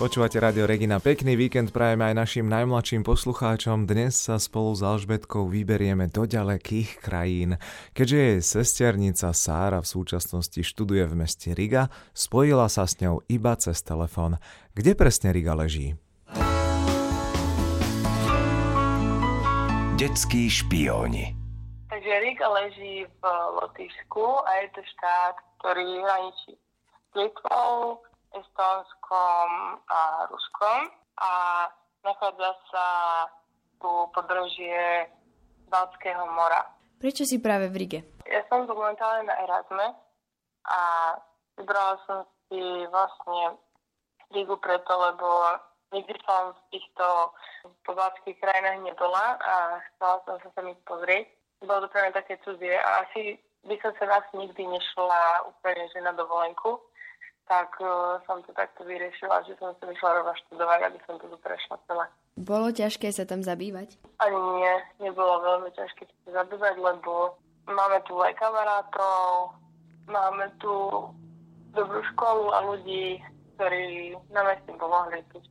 Počúvate Radio Regina. Pekný víkend prajeme aj našim najmladším poslucháčom. Dnes sa spolu s Alžbetkou vyberieme do ďalekých krajín. Keďže jej sesternica Sára v súčasnosti študuje v meste Riga, spojila sa s ňou iba cez telefón. Kde presne Riga leží? Detskí špióni Takže Riga leží v Lotyšsku a je to štát, ktorý hraničí s Litvou, Estonskom a Ruskom a nachádza sa tu podrožie Balckého mora. Prečo si práve v Rige? Ja som tu momentálne na Erasme a vybrala som si vlastne Rigu preto, lebo nikdy som v týchto pobalských krajinách nebola a chcela som sa sem ich pozrieť. Bolo to pre mňa také cudzie a asi by som sa vás nikdy nešla úplne že na dovolenku, tak uh, som to takto vyriešila, že som sa vyšla rovna študovať, aby som to tu prešla celé. Bolo ťažké sa tam zabývať? Ani nie, nebolo veľmi ťažké sa zabývať, lebo máme tu aj kamarátov, máme tu dobrú školu a ľudí, ktorí nám aj s tým pomohli. Keď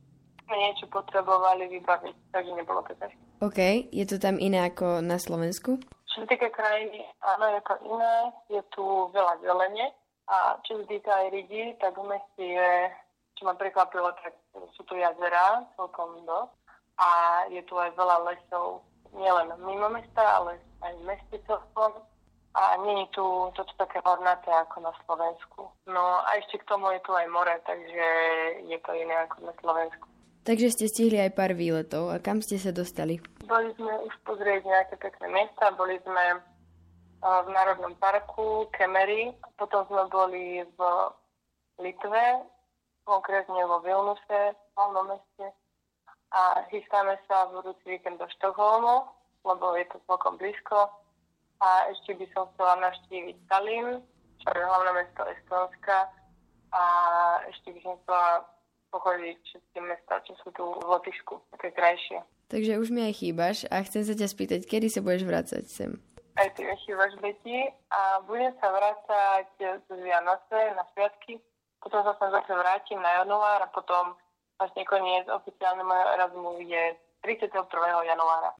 sme niečo potrebovali vybaviť, takže nebolo to ťažké. OK, je to tam iné ako na Slovensku? Čo sa týka krajiny, áno, je to iné, je tu veľa zelene, a čo týka aj Rigi, tak v meste je, čo ma prekvapilo, tak sú tu jazera celkom dosť. A je tu aj veľa lesov, nielen mimo mesta, ale aj v meste celkom. A nie je tu toto také hornaté ako na Slovensku. No a ešte k tomu je tu aj more, takže je to iné ako na Slovensku. Takže ste stihli aj pár výletov. A kam ste sa dostali? Boli sme už pozrieť nejaké pekné miesta, boli sme v Národnom parku Kemery. Potom sme boli v Litve, konkrétne vo Vilnuse, v hlavnom meste. A chystáme sa v budúci víkend do Štokholmu, lebo je to celkom blízko. A ešte by som chcela navštíviť Tallinn, čo je hlavné mesto Estonska. A ešte by som chcela pochodiť všetky mesta, čo sú tu v Lotyšsku, také krajšie. Takže už mi aj chýbaš a chcem sa ťa spýtať, kedy sa budeš vrácať sem? Aj ty chýbaš Beti a budem sa vrácať z Vianoce na sviatky. Potom sa zase vrátim na január a potom vlastne koniec oficiálne mojho Erasmu je 31. januára.